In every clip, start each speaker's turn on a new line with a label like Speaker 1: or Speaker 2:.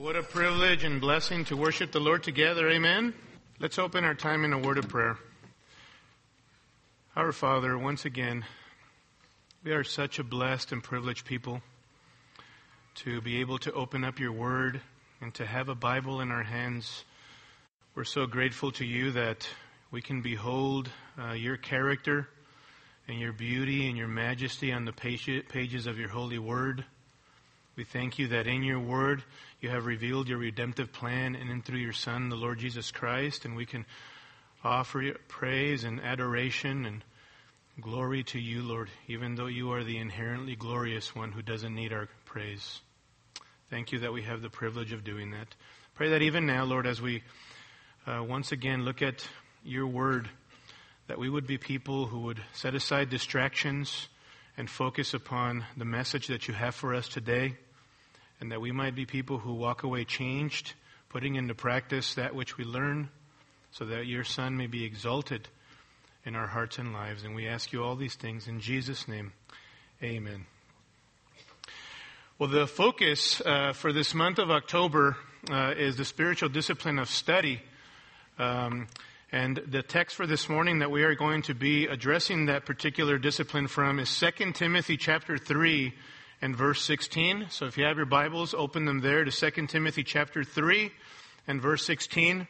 Speaker 1: What a privilege and blessing to worship the Lord together. Amen. Let's open our time in a word of prayer. Our Father, once again, we are such a blessed and privileged people to be able to open up your word and to have a Bible in our hands. We're so grateful to you that we can behold uh, your character and your beauty and your majesty on the pages of your holy word. We thank you that in your word you have revealed your redemptive plan and in through your Son, the Lord Jesus Christ, and we can offer praise and adoration and glory to you, Lord, even though you are the inherently glorious one who doesn't need our praise. Thank you that we have the privilege of doing that. Pray that even now, Lord, as we uh, once again look at your word, that we would be people who would set aside distractions and focus upon the message that you have for us today, and that we might be people who walk away changed, putting into practice that which we learn, so that your Son may be exalted in our hearts and lives. And we ask you all these things in Jesus' name. Amen. Well, the focus uh, for this month of October uh, is the spiritual discipline of study. Um, and the text for this morning that we are going to be addressing that particular discipline from is 2 Timothy chapter 3 and verse 16. So if you have your Bibles, open them there to 2 Timothy chapter 3 and verse 16.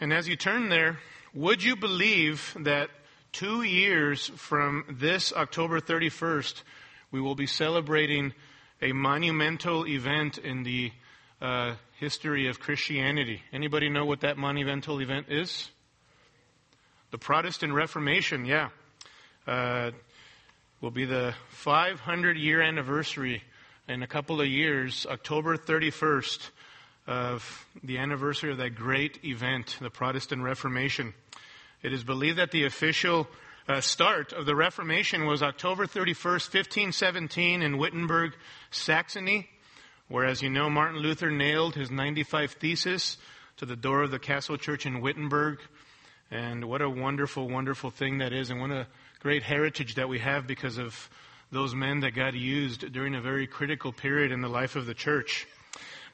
Speaker 1: And as you turn there, would you believe that two years from this October 31st, we will be celebrating a monumental event in the uh, history of Christianity. Anybody know what that monumental event is? The Protestant Reformation, yeah. Uh, will be the 500 year anniversary in a couple of years, October 31st, of the anniversary of that great event, the Protestant Reformation. It is believed that the official uh, start of the Reformation was October 31st, 1517 in Wittenberg, Saxony. where, as you know, Martin Luther nailed his 95 Theses to the door of the Castle Church in Wittenberg. And what a wonderful, wonderful thing that is, and what a great heritage that we have because of those men that God used during a very critical period in the life of the church.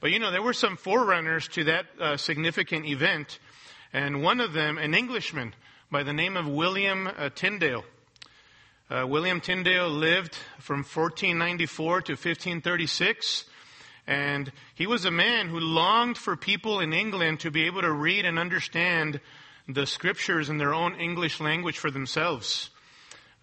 Speaker 1: But you know, there were some forerunners to that uh, significant event, and one of them, an Englishman by the name of William uh, Tyndale. Uh, William Tyndale lived from 1494 to 1536. And he was a man who longed for people in England to be able to read and understand the scriptures in their own English language for themselves.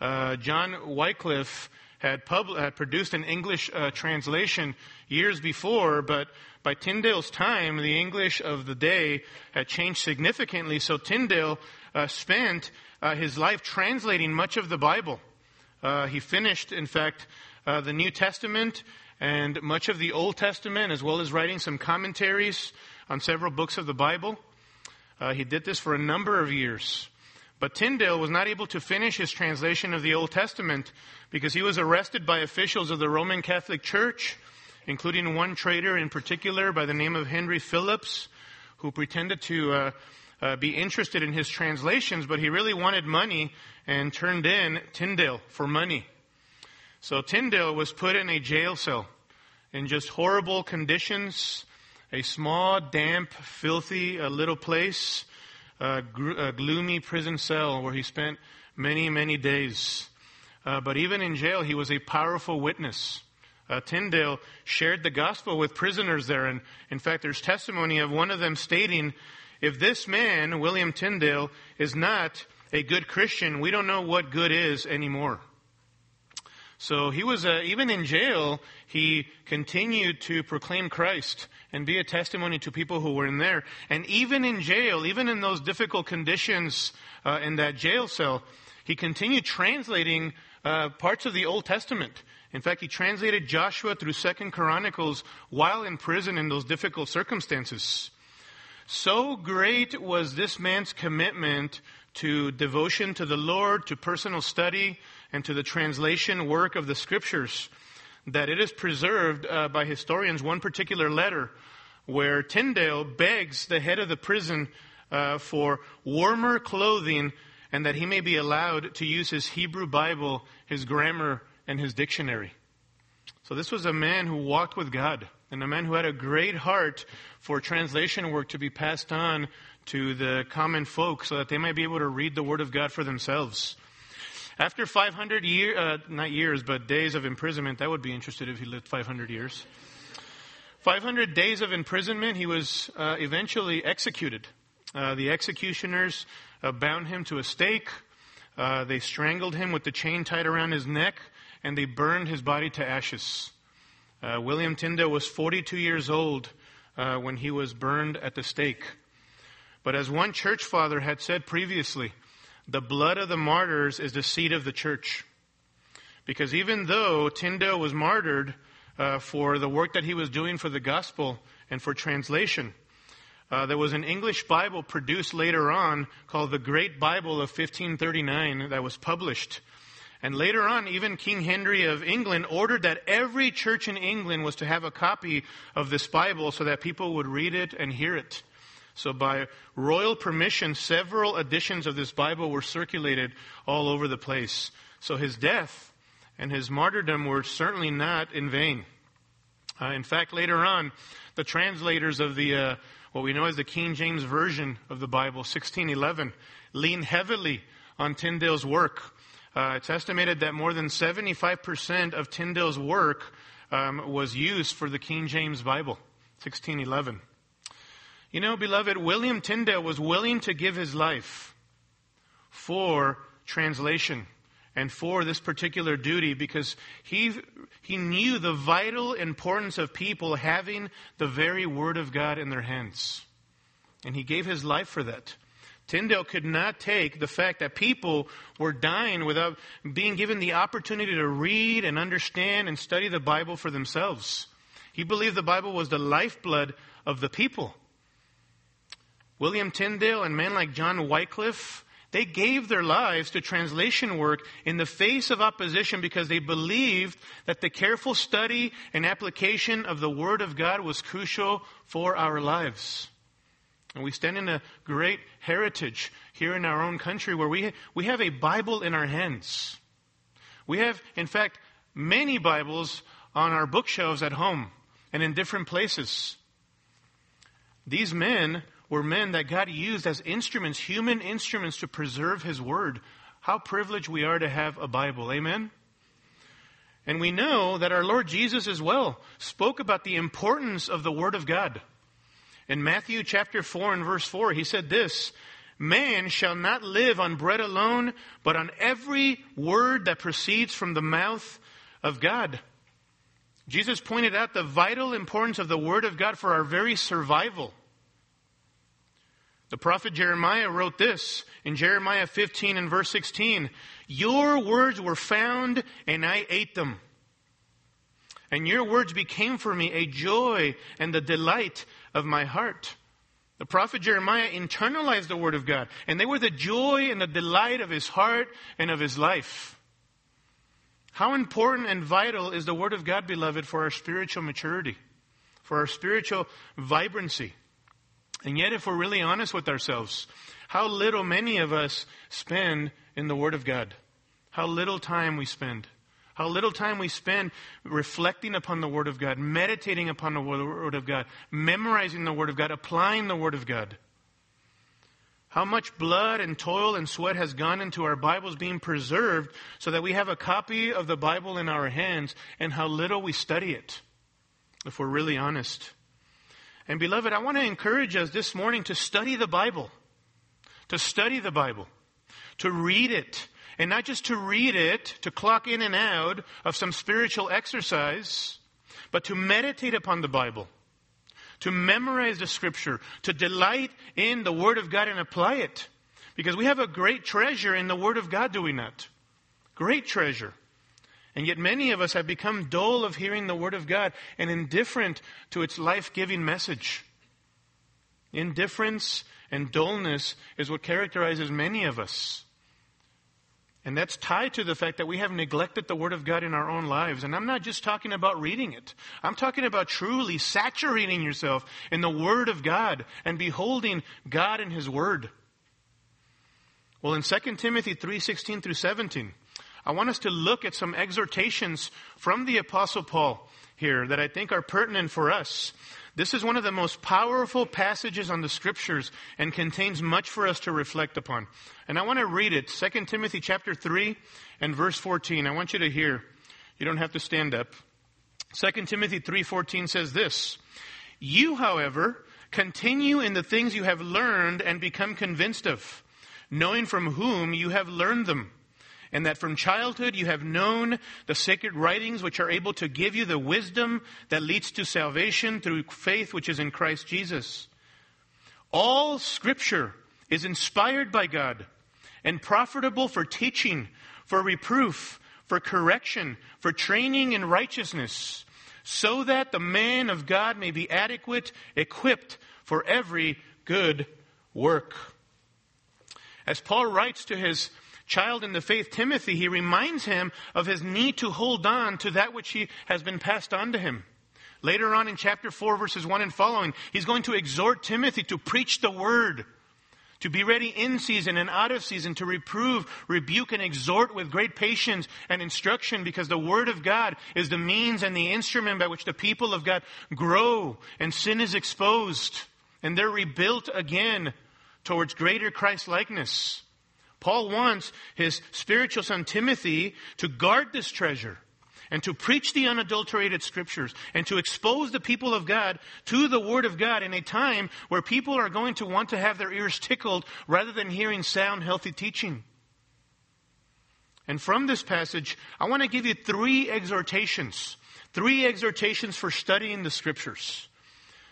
Speaker 1: Uh, John Wycliffe had, pub- had, produced an English uh, translation years before, but by Tyndale's time, the English of the day had changed significantly. So Tyndale uh, spent uh, his life translating much of the Bible. Uh, he finished, in fact, uh, the New Testament and much of the Old Testament, as well as writing some commentaries on several books of the Bible. He did this for a number of years. But Tyndale was not able to finish his translation of the Old Testament because he was arrested by officials of the Roman Catholic Church, including one traitor in particular by the name of Henry Phillips, who pretended to uh, uh, be interested in his translations, but he really wanted money and turned in Tyndale for money. So Tyndale was put in a jail cell in just horrible conditions, a small, damp, filthy uh, little place, a, gloomy prison cell where he spent many, many days. Uh, but even in jail, he was a powerful witness. Uh, Tyndale shared the gospel with prisoners there, and in fact, there's testimony of one of them stating, if this man, William Tyndale, is not a good Christian, we don't know what good is anymore. So he was, uh, even in jail, he continued to proclaim Christ and be a testimony to people who were in there. And even in jail, even in those difficult conditions uh, in that jail cell, he continued translating uh, parts of the Old Testament. In fact, he translated Joshua through Second Chronicles while in prison in those difficult circumstances. So great was this man's commitment to devotion to the Lord, to personal study, and to the translation work of the scriptures that it is preserved uh, by historians one particular letter where Tyndale begs the head of the prison uh, for warmer clothing and that he may be allowed to use his Hebrew Bible, his grammar, and his dictionary. So this was a man who walked with God and a man who had a great heart for translation work to be passed on to the common folk so that they might be able to read the Word of God for themselves. After 500 years, uh, not years, but days of imprisonment, that would be interested if he lived 500 years. 500 days of imprisonment, he was uh, eventually executed. Uh, the executioners uh, bound him to a stake. Uh, they strangled him with the chain tied around his neck, and they burned his body to ashes. Uh, William Tyndale was 42 years old uh, when he was burned at the stake. But as one church father had said previously, the blood of the martyrs is the seed of the church. Because even though Tyndale was martyred uh, for the work that he was doing for the gospel and for translation, uh, there was an English Bible produced later on called the Great Bible of 1539 that was published. And later on, even King Henry of England ordered that every church in England was to have a copy of this Bible so that people would read it and hear it. So by royal permission, several editions of this Bible were circulated all over the place. So his death and his martyrdom were certainly not in vain. Uh, in fact, later on, the translators of the uh, what we know as the King James Version of the Bible, 1611, lean heavily on Tyndale's work. Uh, it's estimated that more than 75% of Tyndale's work um, was used for the King James Bible, 1611. You know, beloved, William Tyndale was willing to give his life for translation and for this particular duty because he, he knew the vital importance of people having the very Word of God in their hands. And he gave his life for that. Tyndale could not take the fact that people were dying without being given the opportunity to read and understand and study the Bible for themselves. He believed the Bible was the lifeblood of the people. William Tyndale and men like John Wycliffe, they gave their lives to translation work in the face of opposition because they believed that the careful study and application of the Word of God was crucial for our lives. And we stand in a great heritage here in our own country where we, we have a Bible in our hands. We have, in fact, many Bibles on our bookshelves at home and in different places. These men were men that God used as instruments, human instruments to preserve His Word. How privileged we are to have a Bible. Amen? And we know that our Lord Jesus as well spoke about the importance of the Word of God. In Matthew chapter 4 and verse 4, he said this, Man shall not live on bread alone, but on every word that proceeds from the mouth of God. Jesus pointed out the vital importance of the Word of God for our very survival. The prophet Jeremiah wrote this in Jeremiah 15 and verse 16 Your words were found, and I ate them. And your words became for me a joy and the delight of my heart. The prophet Jeremiah internalized the word of God, and they were the joy and the delight of his heart and of his life. How important and vital is the word of God, beloved, for our spiritual maturity, for our spiritual vibrancy? And yet, if we're really honest with ourselves, how little many of us spend in the Word of God. How little time we spend. How little time we spend reflecting upon the Word of God, meditating upon the Word of God, memorizing the Word of God, applying the Word of God. How much blood and toil and sweat has gone into our Bibles being preserved so that we have a copy of the Bible in our hands, and how little we study it, if we're really honest. And beloved, I want to encourage us this morning to study the Bible. To study the Bible. To read it. And not just to read it, to clock in and out of some spiritual exercise, but to meditate upon the Bible. To memorize the scripture. To delight in the Word of God and apply it. Because we have a great treasure in the Word of God, do we not? Great treasure. And yet many of us have become dull of hearing the Word of God and indifferent to its life giving message. Indifference and dullness is what characterizes many of us. And that's tied to the fact that we have neglected the Word of God in our own lives. And I'm not just talking about reading it. I'm talking about truly saturating yourself in the Word of God and beholding God in His Word. Well, in 2 Timothy 3:16 through 17, I want us to look at some exhortations from the Apostle Paul here that I think are pertinent for us. This is one of the most powerful passages on the scriptures and contains much for us to reflect upon. And I want to read it, 2 Timothy chapter 3 and verse 14. I want you to hear. You don't have to stand up. 2 Timothy 3:14 says this: "You, however, continue in the things you have learned and become convinced of, knowing from whom you have learned them." And that from childhood you have known the sacred writings which are able to give you the wisdom that leads to salvation through faith which is in Christ Jesus. All scripture is inspired by God and profitable for teaching, for reproof, for correction, for training in righteousness, so that the man of God may be adequate, equipped for every good work. As Paul writes to his child in the faith, Timothy, he reminds him of his need to hold on to that which he has been passed on to him. Later on in chapter 4, verses 1 and following, he's going to exhort Timothy to preach the word, to be ready in season and out of season, to reprove, rebuke, and exhort with great patience and instruction, because the word of God is the means and the instrument by which the people of God grow and sin is exposed and they're rebuilt again towards greater Christ likeness. Paul wants his spiritual son Timothy to guard this treasure and to preach the unadulterated scriptures and to expose the people of God to the word of God in a time where people are going to want to have their ears tickled rather than hearing sound, healthy teaching. And from this passage, I want to give you three exhortations. Three exhortations for studying the scriptures.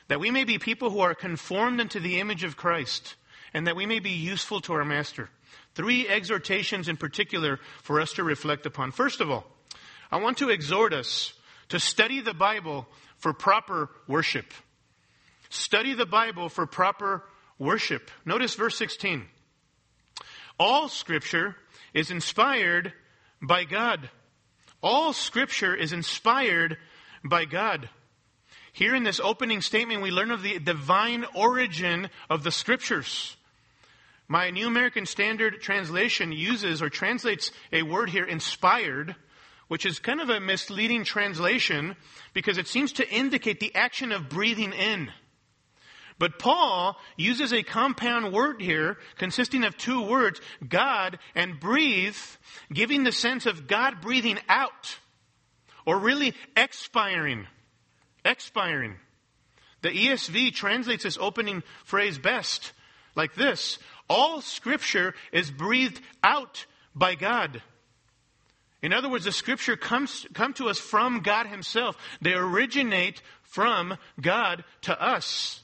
Speaker 1: That we may be people who are conformed into the image of Christ and that we may be useful to our master. Three exhortations in particular for us to reflect upon. First of all, I want to exhort us to study the Bible for proper worship. Study the Bible for proper worship. Notice verse 16. All scripture is inspired by God. All scripture is inspired by God. Here in this opening statement, we learn of the divine origin of the scriptures. My New American Standard Translation uses or translates a word here, inspired, which is kind of a misleading translation because it seems to indicate the action of breathing in. But Paul uses a compound word here consisting of two words, God and breathe, giving the sense of God breathing out, or really expiring. Expiring. The ESV translates this opening phrase best like this all scripture is breathed out by God. In other words, the scripture comes come to us from God himself. They originate from God to us.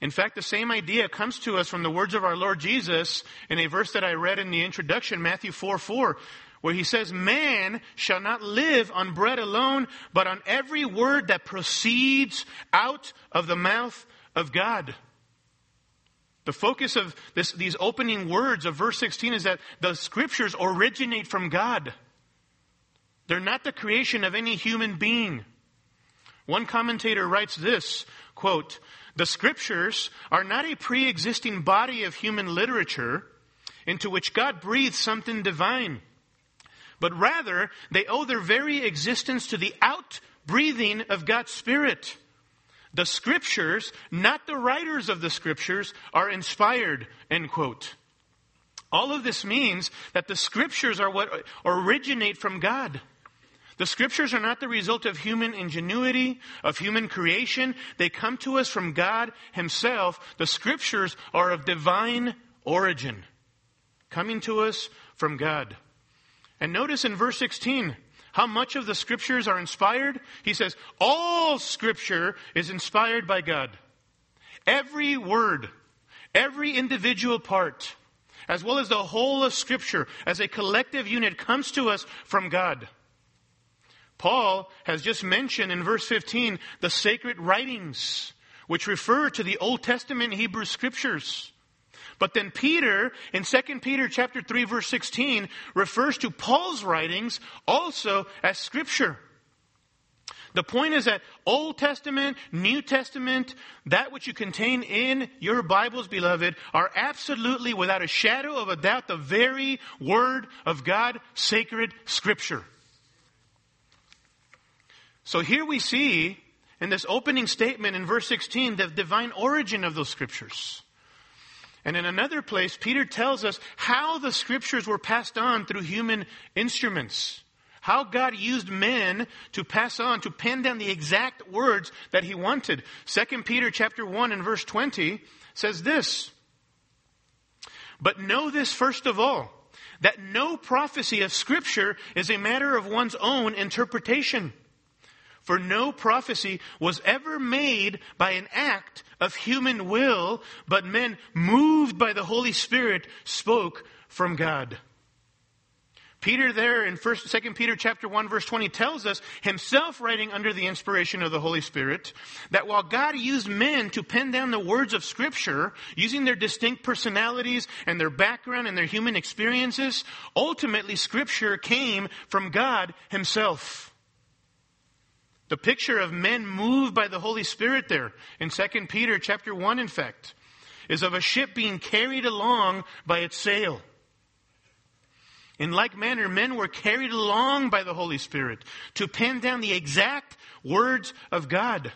Speaker 1: In fact, the same idea comes to us from the words of our Lord Jesus in a verse that I read in the introduction, Matthew 4 4, where he says, Man shall not live on bread alone, but on every word that proceeds out of the mouth of God. The focus of this, these opening words of verse 16 is that the scriptures originate from God. They're not the creation of any human being. One commentator writes this, quote, the scriptures are not a pre-existing body of human literature into which God breathes something divine, but rather they owe their very existence to the out breathing of God's Spirit. The scriptures, not the writers of the scriptures, are inspired, end quote. All of this means that the scriptures are what originate from God. The scriptures are not the result of human ingenuity, of human creation. They come to us from God Himself. The scriptures are of divine origin, coming to us from God. And notice in verse 16, how much of the scriptures are inspired? He says, all scripture is inspired by God. Every word, every individual part, as well as the whole of scripture as a collective unit comes to us from God. Paul has just mentioned in verse 15 the sacred writings, which refer to the Old Testament Hebrew scriptures. But then Peter, in 2 Peter chapter 3 verse 16, refers to Paul's writings also as scripture. The point is that Old Testament, New Testament, that which you contain in your Bibles, beloved, are absolutely, without a shadow of a doubt, the very Word of God, sacred Scripture. So here we see in this opening statement in verse 16 the divine origin of those Scriptures. And in another place, Peter tells us how the Scriptures were passed on through human instruments. How God used men to pass on, to pen down the exact words that he wanted. 2 Peter chapter 1 and verse 20 says this. But know this first of all, that no prophecy of scripture is a matter of one's own interpretation. For no prophecy was ever made by an act of human will, but men moved by the Holy Spirit spoke from God. Peter there in first, second Peter chapter 1 verse 20 tells us, himself writing under the inspiration of the Holy Spirit, that while God used men to pen down the words of scripture, using their distinct personalities and their background and their human experiences, ultimately scripture came from God himself. The picture of men moved by the Holy Spirit there in 2 Peter chapter 1 in fact, is of a ship being carried along by its sail. In like manner, men were carried along by the Holy Spirit to pen down the exact words of God.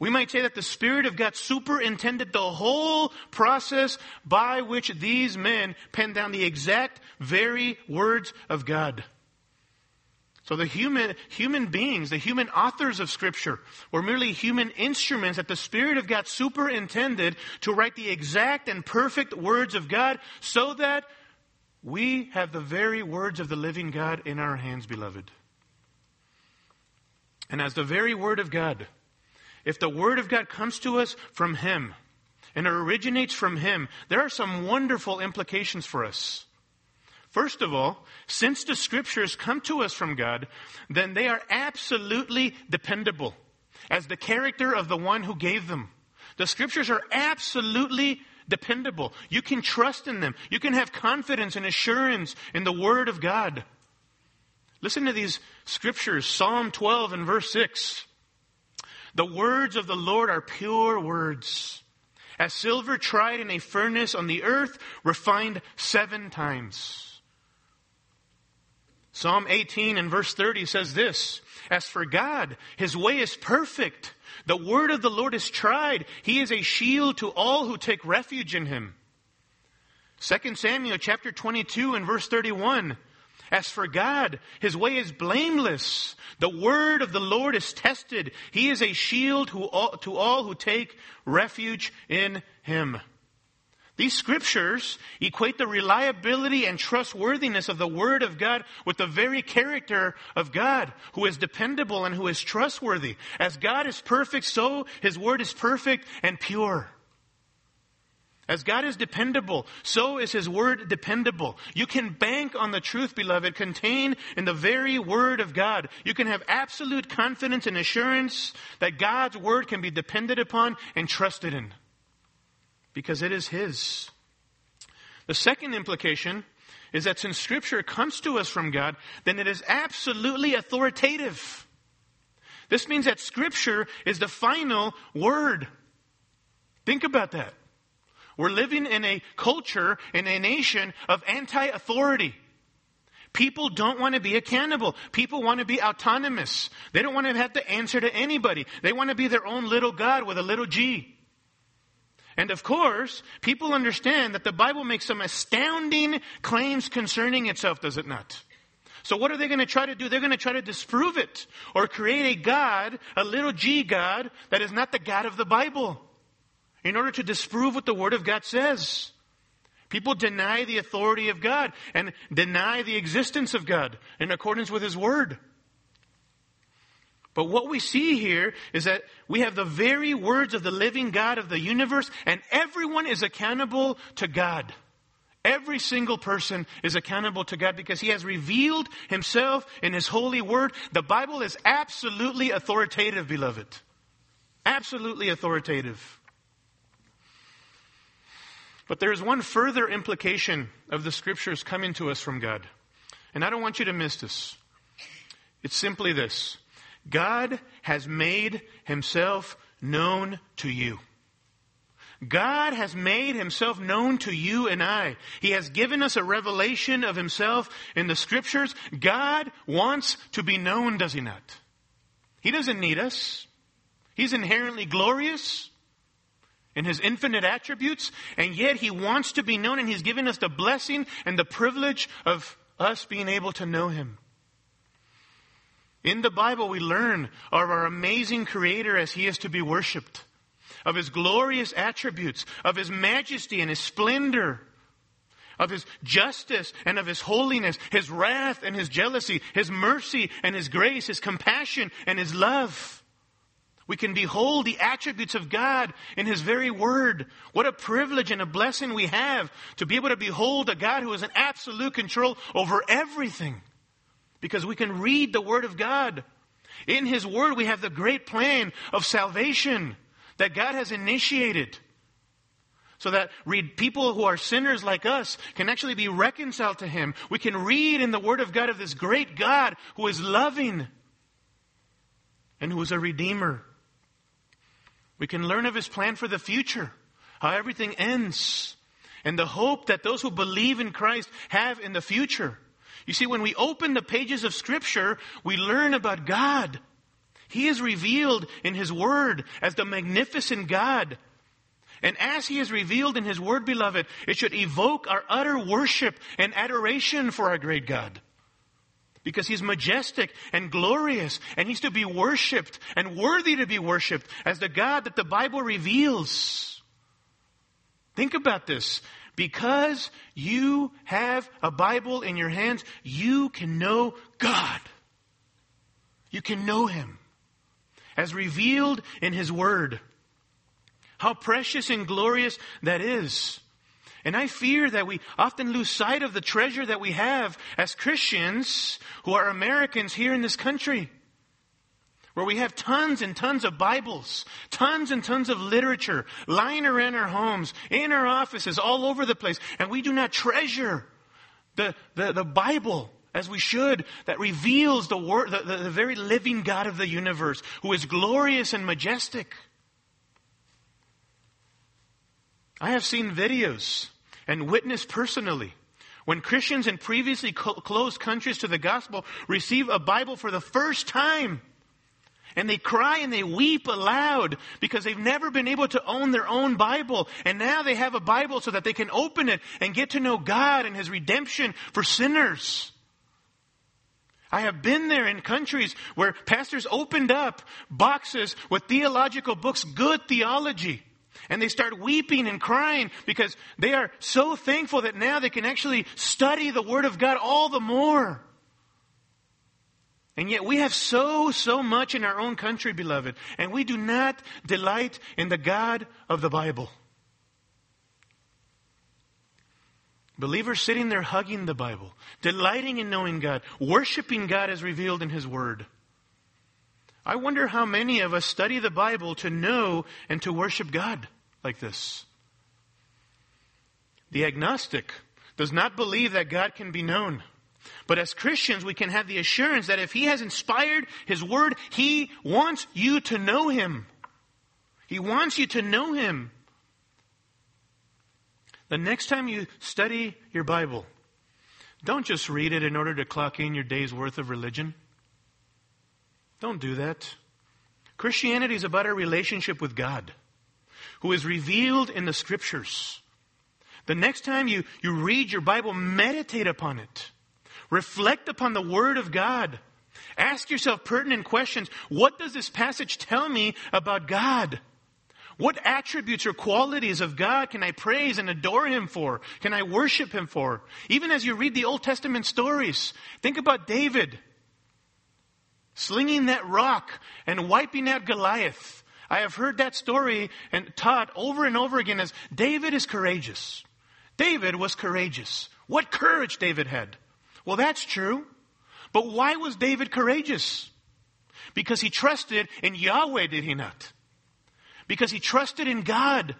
Speaker 1: We might say that the Spirit of God superintended the whole process by which these men penned down the exact very words of God. So the human, human beings, the human authors of Scripture, were merely human instruments that the Spirit of God superintended to write the exact and perfect words of God so that we have the very words of the living God in our hands, beloved. And as the very Word of God, if the Word of God comes to us from Him and it originates from Him, there are some wonderful implications for us. First of all, since the Scriptures come to us from God, then they are absolutely dependable as the character of the one who gave them. The Scriptures are absolutely dependable. You can trust in them. You can have confidence and assurance in the Word of God. Listen to these scriptures Psalm 12 and verse 6. The words of the Lord are pure words, as silver tried in a furnace on the earth, refined seven times. Psalm 18 and verse 30 says this As for God, his way is perfect. The word of the Lord is tried. He is a shield to all who take refuge in him. 2 Samuel chapter 22 and verse 31. As for God, his way is blameless. The word of the Lord is tested. He is a shield to all who take refuge in him. These scriptures equate the reliability and trustworthiness of the Word of God with the very character of God, who is dependable and who is trustworthy. As God is perfect, so His Word is perfect and pure. As God is dependable, so is His Word dependable. You can bank on the truth, beloved, contained in the very Word of God. You can have absolute confidence and assurance that God's Word can be depended upon and trusted in because it is His. The second implication is that since Scripture comes to us from God, then it is absolutely authoritative. This means that Scripture is the final word. Think about that. We're living in a culture, in a nation of anti authority. People don't want to be accountable. People want to be autonomous. They don't want to have to answer to anybody. They want to be their own little God with a little g. And of course, people understand that the Bible makes some astounding claims concerning itself, does it not? So what are they going to try to do? They're going to try to disprove it or create a God, a little g God, that is not the God of the Bible in order to disprove what the Word of God says. People deny the authority of God and deny the existence of God in accordance with His Word. But what we see here is that we have the very words of the living God of the universe, and everyone is accountable to God. Every single person is accountable to God because He has revealed Himself in His holy word. The Bible is absolutely authoritative, beloved. Absolutely authoritative. But there is one further implication of the scriptures coming to us from God. And I don't want you to miss this. It's simply this God has made himself known to you. God has made himself known to you and I. He has given us a revelation of himself in the scriptures. God wants to be known, does he not? He doesn't need us. He's inherently glorious in his infinite attributes, and yet he wants to be known, and he's given us the blessing and the privilege of us being able to know him. In the Bible, we learn of our amazing Creator as He is to be worshiped, of His glorious attributes, of His majesty and His splendor, of His justice and of His holiness, His wrath and His jealousy, His mercy and His grace, His compassion and His love. We can behold the attributes of God in His very Word. What a privilege and a blessing we have to be able to behold a God who is in absolute control over everything because we can read the Word of God. In His Word, we have the great plan of salvation that God has initiated. So that read people who are sinners like us can actually be reconciled to Him. We can read in the Word of God of this great God who is loving and who is a Redeemer. We can learn of His plan for the future, how everything ends, and the hope that those who believe in Christ have in the future. You see, when we open the pages of Scripture, we learn about God. He is revealed in His Word as the magnificent God. And as He is revealed in His Word, beloved, it should evoke our utter worship and adoration for our great God. Because He's majestic and glorious, and He's to be worshiped and worthy to be worshiped as the God that the Bible reveals. Think about this. Because you have a Bible in your hands, you can know God. You can know Him as revealed in His Word. How precious and glorious that is. And I fear that we often lose sight of the treasure that we have as Christians who are Americans here in this country where we have tons and tons of Bibles, tons and tons of literature lying around our homes, in our offices, all over the place, and we do not treasure the, the, the Bible as we should, that reveals the, word, the, the, the very living God of the universe, who is glorious and majestic. I have seen videos and witnessed personally when Christians in previously closed countries to the gospel receive a Bible for the first time and they cry and they weep aloud because they've never been able to own their own Bible. And now they have a Bible so that they can open it and get to know God and His redemption for sinners. I have been there in countries where pastors opened up boxes with theological books, good theology. And they start weeping and crying because they are so thankful that now they can actually study the Word of God all the more. And yet we have so, so much in our own country, beloved, and we do not delight in the God of the Bible. Believers sitting there hugging the Bible, delighting in knowing God, worshiping God as revealed in His Word. I wonder how many of us study the Bible to know and to worship God like this. The agnostic does not believe that God can be known. But as Christians, we can have the assurance that if He has inspired His Word, He wants you to know Him. He wants you to know Him. The next time you study your Bible, don't just read it in order to clock in your day's worth of religion. Don't do that. Christianity is about our relationship with God, who is revealed in the Scriptures. The next time you, you read your Bible, meditate upon it. Reflect upon the Word of God. Ask yourself pertinent questions. What does this passage tell me about God? What attributes or qualities of God can I praise and adore Him for? Can I worship Him for? Even as you read the Old Testament stories, think about David slinging that rock and wiping out Goliath. I have heard that story and taught over and over again as David is courageous. David was courageous. What courage David had. Well, that's true. But why was David courageous? Because he trusted in Yahweh, did he not? Because he trusted in God.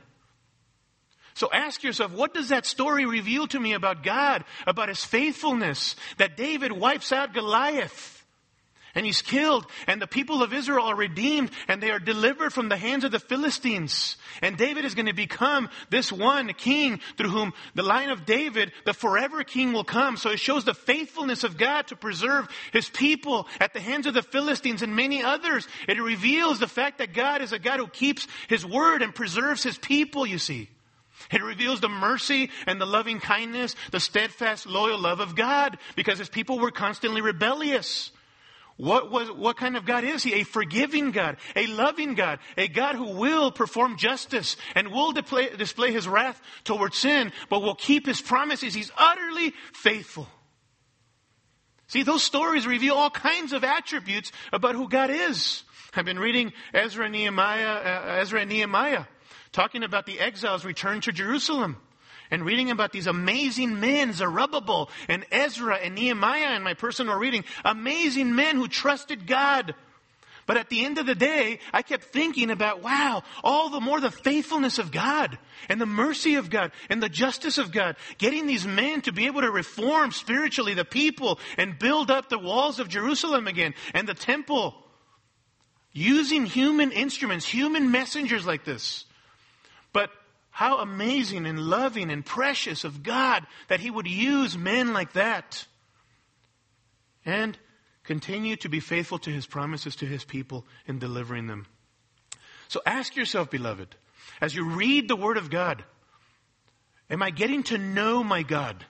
Speaker 1: So ask yourself, what does that story reveal to me about God, about his faithfulness, that David wipes out Goliath? And he's killed, and the people of Israel are redeemed, and they are delivered from the hands of the Philistines. And David is going to become this one king through whom the line of David, the forever king, will come. So it shows the faithfulness of God to preserve his people at the hands of the Philistines and many others. It reveals the fact that God is a God who keeps his word and preserves his people, you see. It reveals the mercy and the loving kindness, the steadfast, loyal love of God, because his people were constantly rebellious. What was, what kind of God is he? A forgiving God, a loving God, a God who will perform justice and will display, display his wrath towards sin, but will keep his promises. He's utterly faithful. See, those stories reveal all kinds of attributes about who God is. I've been reading Ezra and Nehemiah, uh, Ezra and Nehemiah, talking about the exiles return to Jerusalem and reading about these amazing men, Zerubbabel and Ezra and Nehemiah in my personal reading, amazing men who trusted God. But at the end of the day, I kept thinking about, wow, all the more the faithfulness of God and the mercy of God and the justice of God, getting these men to be able to reform spiritually the people and build up the walls of Jerusalem again and the temple. Using human instruments, human messengers like this. But how amazing and loving and precious of God that He would use men like that. And continue to be faithful to His promises to His people in delivering them. So ask yourself, beloved, as you read the Word of God, am I getting to know my God?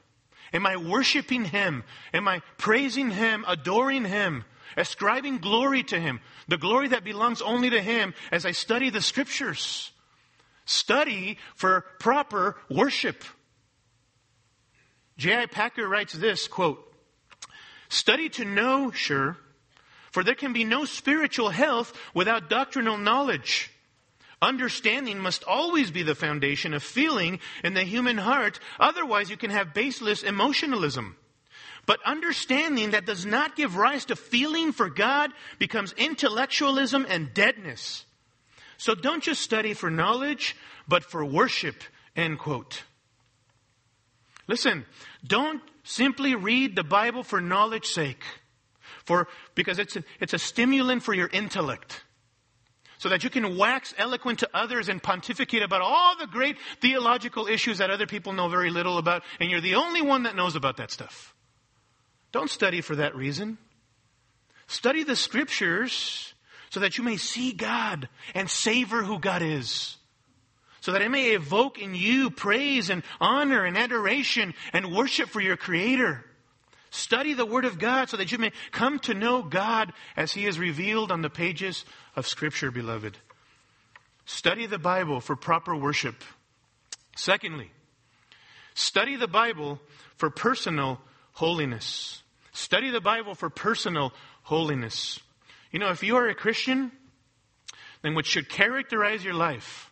Speaker 1: Am I worshiping Him? Am I praising Him, adoring Him, ascribing glory to Him? The glory that belongs only to Him as I study the Scriptures. Study for proper worship. J.I. Packer writes this quote, Study to know, sure, for there can be no spiritual health without doctrinal knowledge. Understanding must always be the foundation of feeling in the human heart, otherwise, you can have baseless emotionalism. But understanding that does not give rise to feeling for God becomes intellectualism and deadness. So don't just study for knowledge, but for worship, end quote. Listen, don't simply read the Bible for knowledge sake, for, because it's a, it's a stimulant for your intellect. So that you can wax eloquent to others and pontificate about all the great theological issues that other people know very little about, and you're the only one that knows about that stuff. Don't study for that reason. Study the scriptures so that you may see God and savor who God is. So that it may evoke in you praise and honor and adoration and worship for your Creator. Study the Word of God so that you may come to know God as He is revealed on the pages of Scripture, beloved. Study the Bible for proper worship. Secondly, study the Bible for personal holiness. Study the Bible for personal holiness. You know, if you are a Christian, then what should characterize your life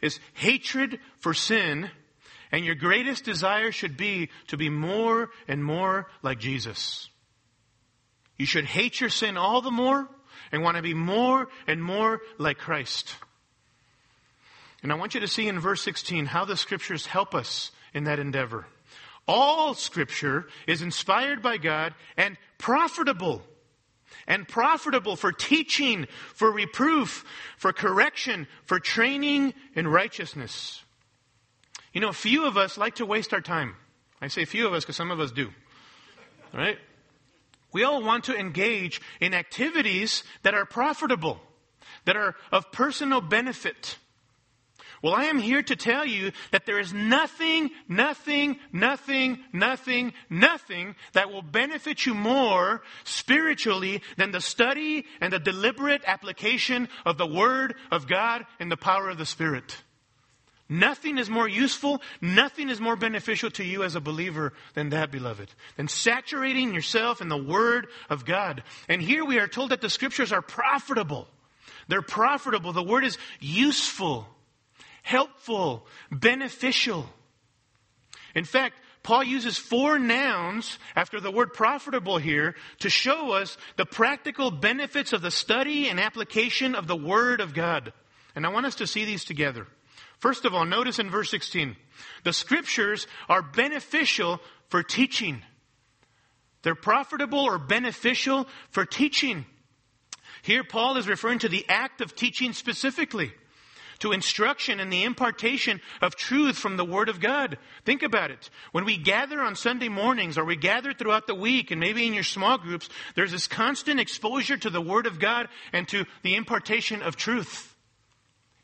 Speaker 1: is hatred for sin, and your greatest desire should be to be more and more like Jesus. You should hate your sin all the more and want to be more and more like Christ. And I want you to see in verse 16 how the scriptures help us in that endeavor. All scripture is inspired by God and profitable and profitable for teaching, for reproof, for correction, for training in righteousness. You know, few of us like to waste our time. I say few of us because some of us do. Right? We all want to engage in activities that are profitable, that are of personal benefit. Well, I am here to tell you that there is nothing, nothing, nothing, nothing, nothing that will benefit you more spiritually than the study and the deliberate application of the Word of God and the power of the Spirit. Nothing is more useful, nothing is more beneficial to you as a believer than that, beloved. Than saturating yourself in the Word of God. And here we are told that the Scriptures are profitable. They're profitable. The Word is useful helpful, beneficial. In fact, Paul uses four nouns after the word profitable here to show us the practical benefits of the study and application of the Word of God. And I want us to see these together. First of all, notice in verse 16, the scriptures are beneficial for teaching. They're profitable or beneficial for teaching. Here, Paul is referring to the act of teaching specifically, to instruction and the impartation of truth from the Word of God. Think about it. When we gather on Sunday mornings or we gather throughout the week and maybe in your small groups, there's this constant exposure to the Word of God and to the impartation of truth.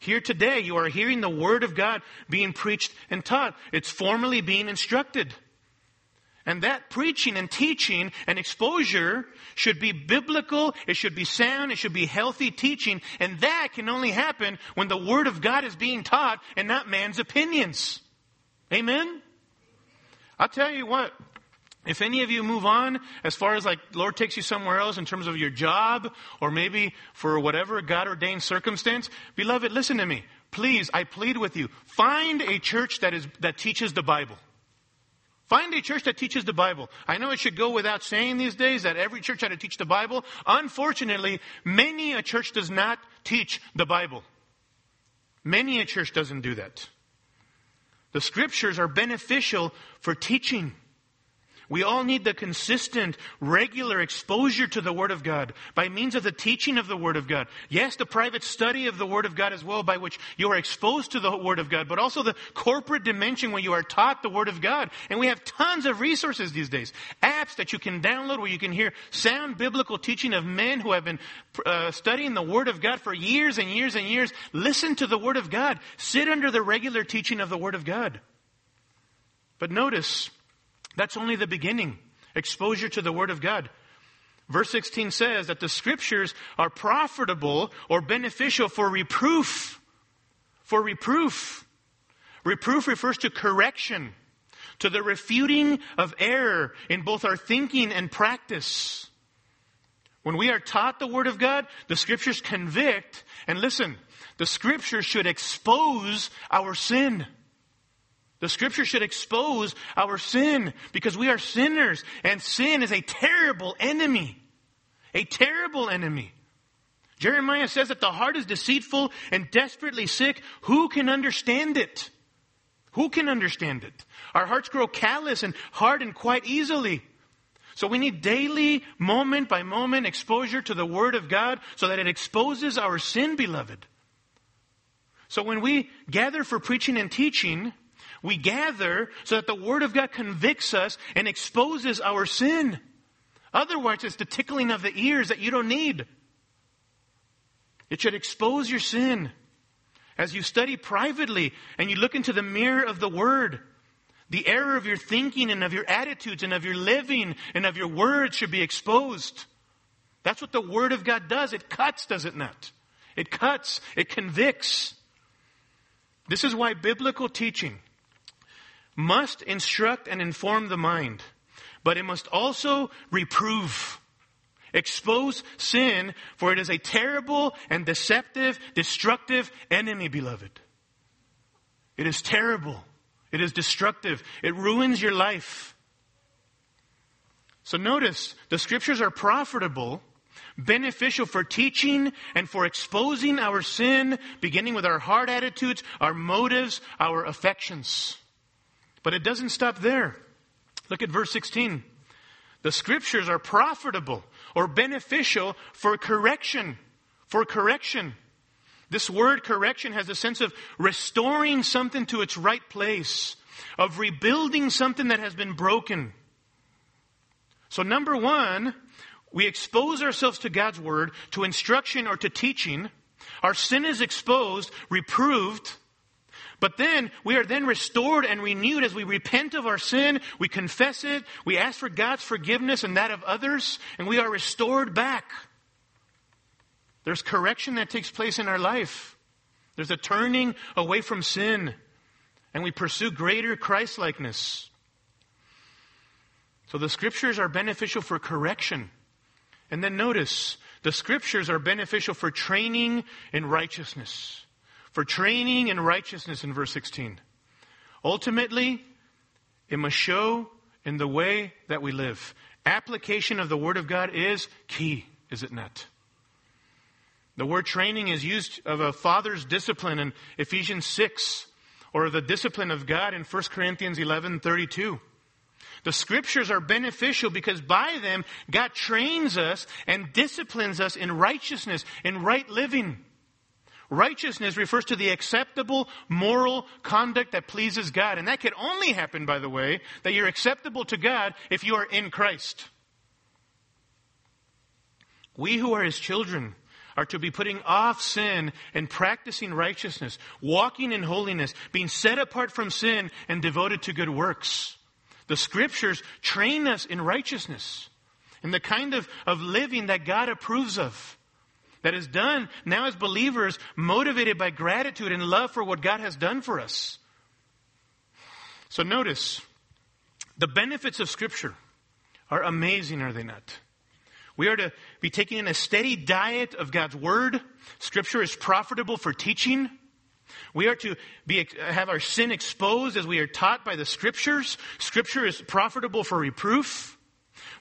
Speaker 1: Here today, you are hearing the Word of God being preached and taught. It's formally being instructed. And that preaching and teaching and exposure should be biblical, it should be sound, it should be healthy teaching, and that can only happen when the Word of God is being taught and not man's opinions. Amen? I'll tell you what, if any of you move on, as far as like Lord takes you somewhere else in terms of your job, or maybe for whatever God ordained circumstance, beloved, listen to me. Please, I plead with you, find a church that is, that teaches the Bible. Find a church that teaches the Bible. I know it should go without saying these days that every church had to teach the Bible. Unfortunately, many a church does not teach the Bible. Many a church doesn't do that. The scriptures are beneficial for teaching. We all need the consistent, regular exposure to the Word of God by means of the teaching of the Word of God. Yes, the private study of the Word of God as well by which you are exposed to the Word of God, but also the corporate dimension where you are taught the Word of God. And we have tons of resources these days. Apps that you can download where you can hear sound biblical teaching of men who have been uh, studying the Word of God for years and years and years. Listen to the Word of God. Sit under the regular teaching of the Word of God. But notice, that's only the beginning. Exposure to the Word of God. Verse 16 says that the scriptures are profitable or beneficial for reproof. For reproof. Reproof refers to correction, to the refuting of error in both our thinking and practice. When we are taught the Word of God, the scriptures convict, and listen, the scriptures should expose our sin. The scripture should expose our sin because we are sinners and sin is a terrible enemy. A terrible enemy. Jeremiah says that the heart is deceitful and desperately sick. Who can understand it? Who can understand it? Our hearts grow callous and harden quite easily. So we need daily, moment by moment exposure to the Word of God so that it exposes our sin, beloved. So when we gather for preaching and teaching, we gather so that the Word of God convicts us and exposes our sin. Otherwise, it's the tickling of the ears that you don't need. It should expose your sin. As you study privately and you look into the mirror of the Word, the error of your thinking and of your attitudes and of your living and of your words should be exposed. That's what the Word of God does. It cuts, does it not? It cuts, it convicts. This is why biblical teaching must instruct and inform the mind, but it must also reprove. Expose sin, for it is a terrible and deceptive, destructive enemy, beloved. It is terrible. It is destructive. It ruins your life. So notice, the scriptures are profitable, beneficial for teaching and for exposing our sin, beginning with our heart attitudes, our motives, our affections. But it doesn't stop there. Look at verse 16. The scriptures are profitable or beneficial for correction. For correction. This word correction has a sense of restoring something to its right place, of rebuilding something that has been broken. So, number one, we expose ourselves to God's word, to instruction or to teaching. Our sin is exposed, reproved, but then we are then restored and renewed as we repent of our sin, we confess it, we ask for God's forgiveness and that of others, and we are restored back. There's correction that takes place in our life. There's a turning away from sin, and we pursue greater Christlikeness. So the scriptures are beneficial for correction. And then notice, the scriptures are beneficial for training in righteousness for training in righteousness in verse 16. Ultimately, it must show in the way that we live. Application of the Word of God is key, is it not? The word training is used of a father's discipline in Ephesians 6, or the discipline of God in 1 Corinthians 11 32. The scriptures are beneficial because by them, God trains us and disciplines us in righteousness, in right living. Righteousness refers to the acceptable moral conduct that pleases God. And that can only happen, by the way, that you're acceptable to God if you are in Christ. We who are his children are to be putting off sin and practicing righteousness, walking in holiness, being set apart from sin and devoted to good works. The scriptures train us in righteousness and the kind of, of living that God approves of. That is done now as believers, motivated by gratitude and love for what God has done for us. So notice, the benefits of Scripture are amazing, are they not? We are to be taking in a steady diet of God's Word. Scripture is profitable for teaching. We are to be, have our sin exposed as we are taught by the Scriptures. Scripture is profitable for reproof.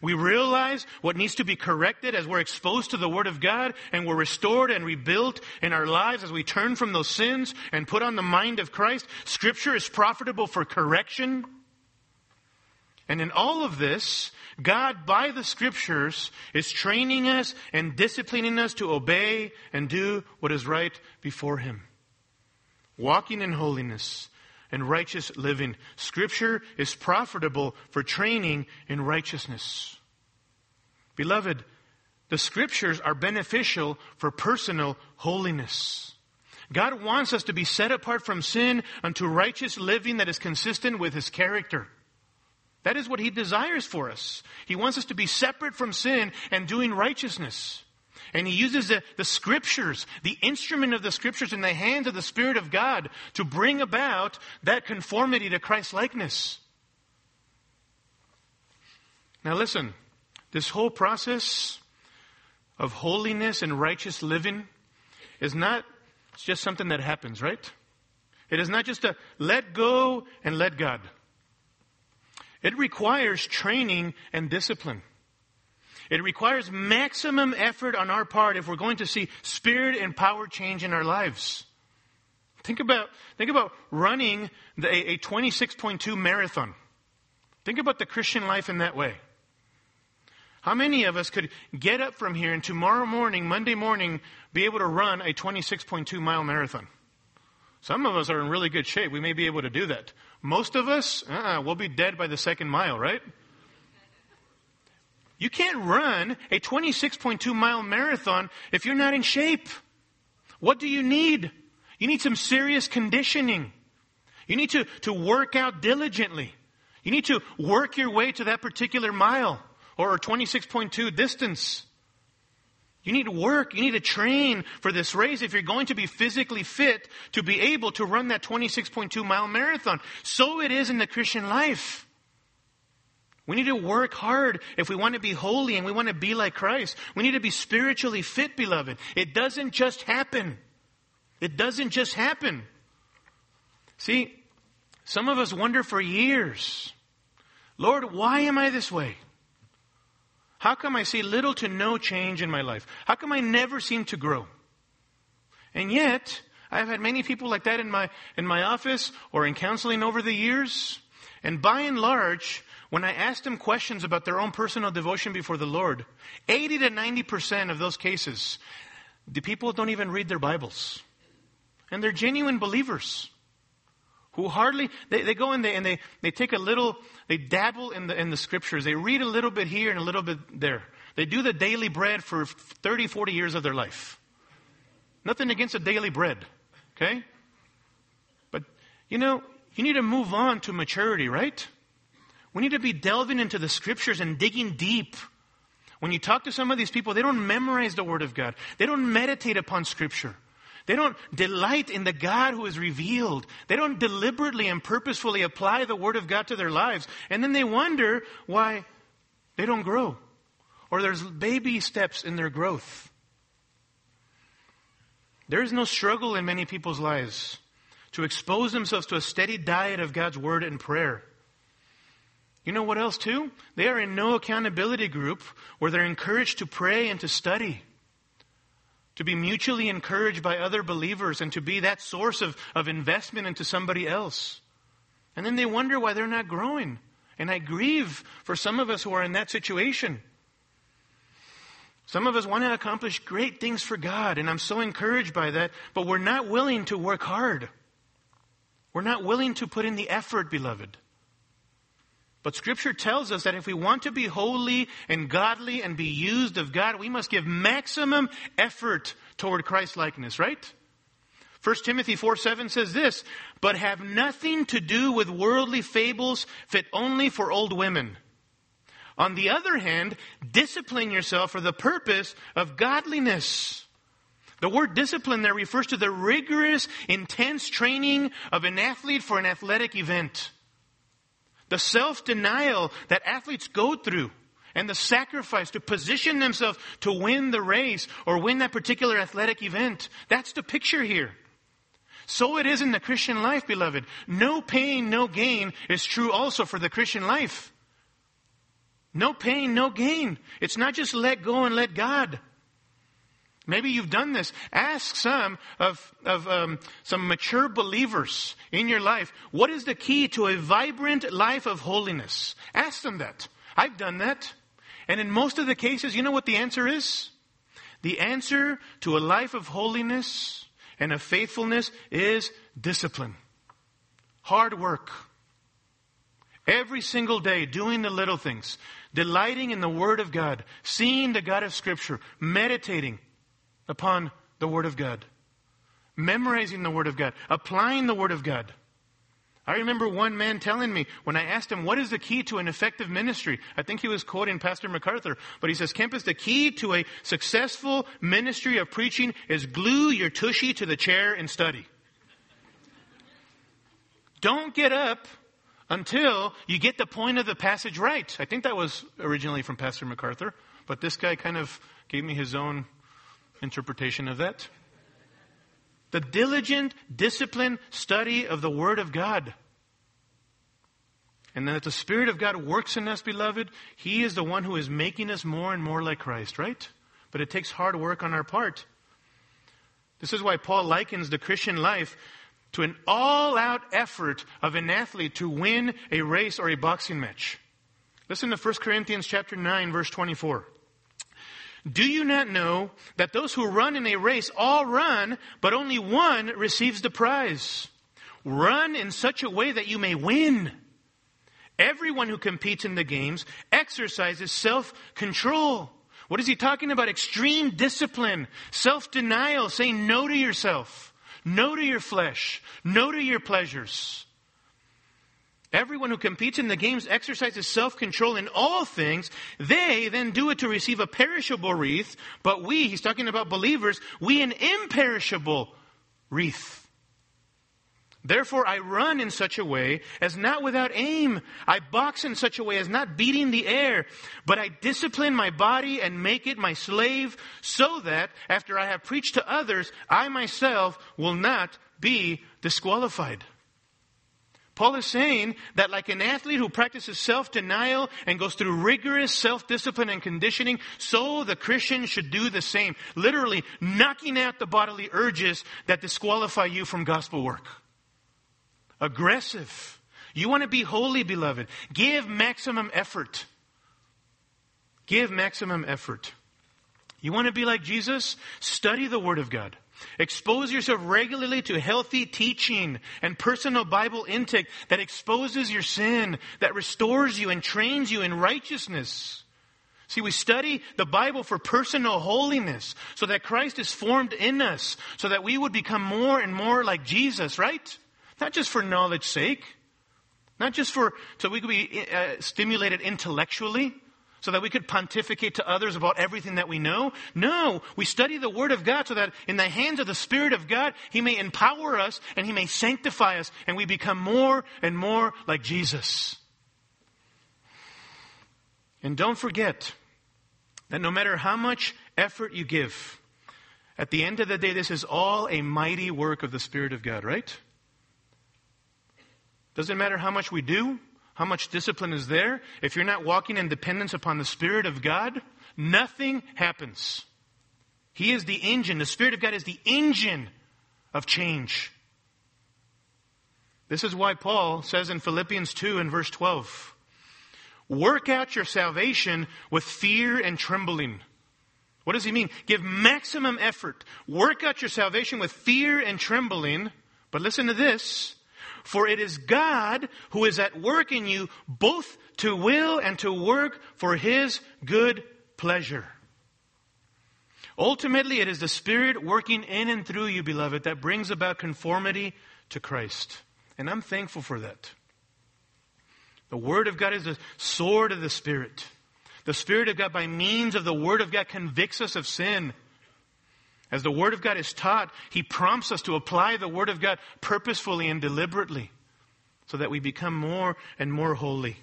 Speaker 1: We realize what needs to be corrected as we're exposed to the Word of God and we're restored and rebuilt in our lives as we turn from those sins and put on the mind of Christ. Scripture is profitable for correction. And in all of this, God, by the Scriptures, is training us and disciplining us to obey and do what is right before Him. Walking in holiness and righteous living. Scripture is profitable for training in righteousness. Beloved, the scriptures are beneficial for personal holiness. God wants us to be set apart from sin unto righteous living that is consistent with His character. That is what He desires for us. He wants us to be separate from sin and doing righteousness. And he uses the, the scriptures, the instrument of the scriptures in the hands of the Spirit of God to bring about that conformity to Christ likeness. Now listen, this whole process of holiness and righteous living is not—it's just something that happens, right? It is not just a let go and let God. It requires training and discipline. It requires maximum effort on our part if we're going to see spirit and power change in our lives. Think about, think about running the, a 26.2 marathon. Think about the Christian life in that way. How many of us could get up from here and tomorrow morning, Monday morning, be able to run a 26.2 mile marathon? Some of us are in really good shape. We may be able to do that. Most of us, uh-uh, we'll be dead by the second mile, right? You can't run a 26.2 mile marathon if you're not in shape. What do you need? You need some serious conditioning. You need to, to work out diligently. You need to work your way to that particular mile or 26.2 distance. You need to work. You need to train for this race if you're going to be physically fit to be able to run that 26.2 mile marathon. So it is in the Christian life. We need to work hard if we want to be holy and we want to be like Christ. We need to be spiritually fit, beloved. It doesn't just happen. It doesn't just happen. See, some of us wonder for years, Lord, why am I this way? How come I see little to no change in my life? How come I never seem to grow? And yet, I've had many people like that in my, in my office or in counseling over the years. And by and large, when I asked them questions about their own personal devotion before the Lord, 80 to 90% of those cases, the people don't even read their Bibles. And they're genuine believers who hardly, they, they go and they, and they, they take a little, they dabble in the, in the scriptures. They read a little bit here and a little bit there. They do the daily bread for 30, 40 years of their life. Nothing against the daily bread. Okay? But, you know, you need to move on to maturity, right? We need to be delving into the scriptures and digging deep. When you talk to some of these people, they don't memorize the Word of God. They don't meditate upon Scripture. They don't delight in the God who is revealed. They don't deliberately and purposefully apply the Word of God to their lives. And then they wonder why they don't grow. Or there's baby steps in their growth. There is no struggle in many people's lives to expose themselves to a steady diet of God's Word and prayer. You know what else, too? They are in no accountability group where they're encouraged to pray and to study, to be mutually encouraged by other believers, and to be that source of, of investment into somebody else. And then they wonder why they're not growing. And I grieve for some of us who are in that situation. Some of us want to accomplish great things for God, and I'm so encouraged by that, but we're not willing to work hard. We're not willing to put in the effort, beloved. But Scripture tells us that if we want to be holy and godly and be used of God, we must give maximum effort toward Christ likeness, right? 1 Timothy 4 7 says this, but have nothing to do with worldly fables fit only for old women. On the other hand, discipline yourself for the purpose of godliness. The word discipline there refers to the rigorous, intense training of an athlete for an athletic event. The self-denial that athletes go through and the sacrifice to position themselves to win the race or win that particular athletic event. That's the picture here. So it is in the Christian life, beloved. No pain, no gain is true also for the Christian life. No pain, no gain. It's not just let go and let God. Maybe you've done this. Ask some of, of um, some mature believers in your life, what is the key to a vibrant life of holiness? Ask them that. I've done that. And in most of the cases, you know what the answer is? The answer to a life of holiness and of faithfulness is discipline. Hard work. Every single day, doing the little things, delighting in the Word of God, seeing the God of Scripture, meditating upon the Word of God, memorizing the Word of God, applying the Word of God. I remember one man telling me when I asked him, what is the key to an effective ministry? I think he was quoting Pastor MacArthur, but he says, Kempis, the key to a successful ministry of preaching is glue your tushy to the chair and study. Don't get up until you get the point of the passage right. I think that was originally from Pastor MacArthur, but this guy kind of gave me his own interpretation of that. The diligent, disciplined study of the Word of God. And then that the Spirit of God works in us, beloved, He is the one who is making us more and more like Christ, right? But it takes hard work on our part. This is why Paul likens the Christian life to an all out effort of an athlete to win a race or a boxing match. Listen to 1 Corinthians chapter 9 verse 24. Do you not know that those who run in a race all run, but only one receives the prize? Run in such a way that you may win. Everyone who competes in the games exercises self-control. What is he talking about? Extreme discipline, self-denial, saying no to yourself. No to your flesh. No to your pleasures. Everyone who competes in the games exercises self-control in all things. They then do it to receive a perishable wreath, but we, he's talking about believers, we an imperishable wreath. Therefore I run in such a way as not without aim. I box in such a way as not beating the air, but I discipline my body and make it my slave so that after I have preached to others, I myself will not be disqualified. Paul is saying that like an athlete who practices self-denial and goes through rigorous self-discipline and conditioning, so the Christian should do the same. Literally knocking out the bodily urges that disqualify you from gospel work aggressive. You want to be holy, beloved. Give maximum effort. Give maximum effort. You want to be like Jesus? Study the Word of God. Expose yourself regularly to healthy teaching and personal Bible intake that exposes your sin, that restores you and trains you in righteousness. See, we study the Bible for personal holiness so that Christ is formed in us, so that we would become more and more like Jesus, right? Not just for knowledge sake. Not just for, so we could be uh, stimulated intellectually, so that we could pontificate to others about everything that we know. No, we study the Word of God so that in the hands of the Spirit of God, He may empower us and He may sanctify us and we become more and more like Jesus. And don't forget that no matter how much effort you give, at the end of the day, this is all a mighty work of the Spirit of God, right? Doesn't matter how much we do, how much discipline is there. If you're not walking in dependence upon the Spirit of God, nothing happens. He is the engine. The Spirit of God is the engine of change. This is why Paul says in Philippians 2 and verse 12, Work out your salvation with fear and trembling. What does he mean? Give maximum effort. Work out your salvation with fear and trembling. But listen to this. For it is God who is at work in you both to will and to work for his good pleasure. Ultimately, it is the Spirit working in and through you, beloved, that brings about conformity to Christ. And I'm thankful for that. The Word of God is the sword of the Spirit. The Spirit of God, by means of the Word of God, convicts us of sin. As the Word of God is taught, He prompts us to apply the Word of God purposefully and deliberately so that we become more and more holy.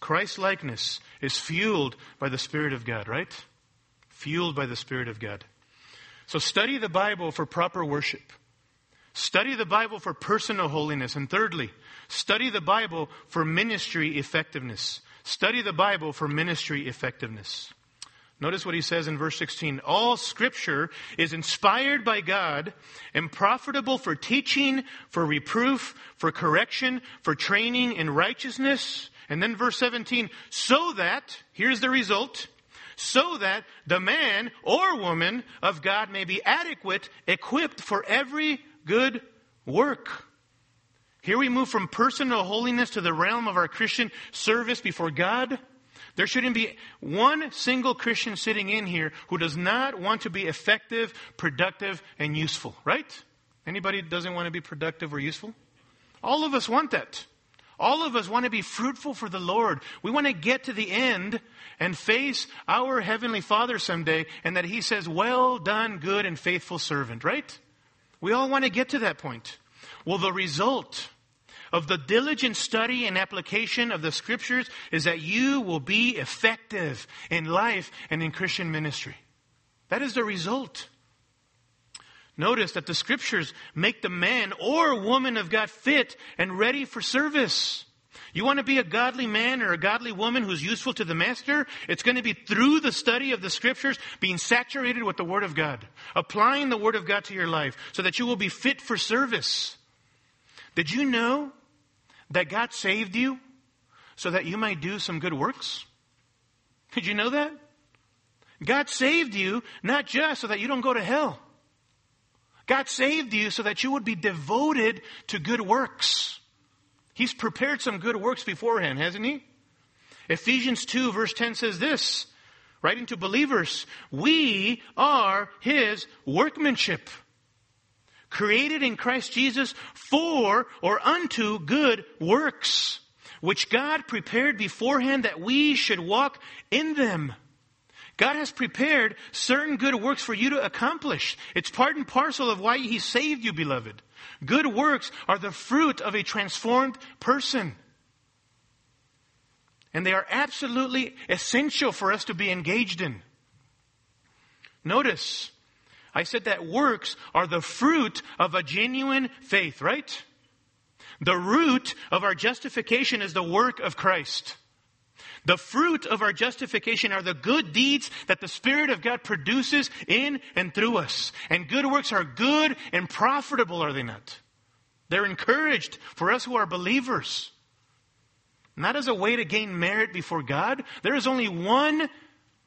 Speaker 1: Christ likeness is fueled by the Spirit of God, right? Fueled by the Spirit of God. So study the Bible for proper worship. Study the Bible for personal holiness. And thirdly, study the Bible for ministry effectiveness. Study the Bible for ministry effectiveness. Notice what he says in verse 16. All scripture is inspired by God and profitable for teaching, for reproof, for correction, for training in righteousness. And then verse 17, so that, here's the result, so that the man or woman of God may be adequate, equipped for every good work. Here we move from personal holiness to the realm of our Christian service before God. There shouldn't be one single Christian sitting in here who does not want to be effective, productive, and useful, right? Anybody doesn't want to be productive or useful? All of us want that. All of us want to be fruitful for the Lord. We want to get to the end and face our Heavenly Father someday and that He says, well done, good and faithful servant, right? We all want to get to that point. Well, the result of the diligent study and application of the scriptures is that you will be effective in life and in Christian ministry. That is the result. Notice that the scriptures make the man or woman of God fit and ready for service. You want to be a godly man or a godly woman who's useful to the master? It's going to be through the study of the scriptures, being saturated with the word of God, applying the word of God to your life so that you will be fit for service. Did you know that God saved you so that you might do some good works? Did you know that? God saved you not just so that you don't go to hell. God saved you so that you would be devoted to good works. He's prepared some good works beforehand, hasn't he? Ephesians 2 verse 10 says this, writing to believers, we are his workmanship, created in Christ Jesus for or unto good works, which God prepared beforehand that we should walk in them. God has prepared certain good works for you to accomplish. It's part and parcel of why He saved you, beloved. Good works are the fruit of a transformed person. And they are absolutely essential for us to be engaged in. Notice, I said that works are the fruit of a genuine faith, right? The root of our justification is the work of Christ. The fruit of our justification are the good deeds that the Spirit of God produces in and through us. And good works are good and profitable, are they not? They're encouraged for us who are believers. Not as a way to gain merit before God. There is only one,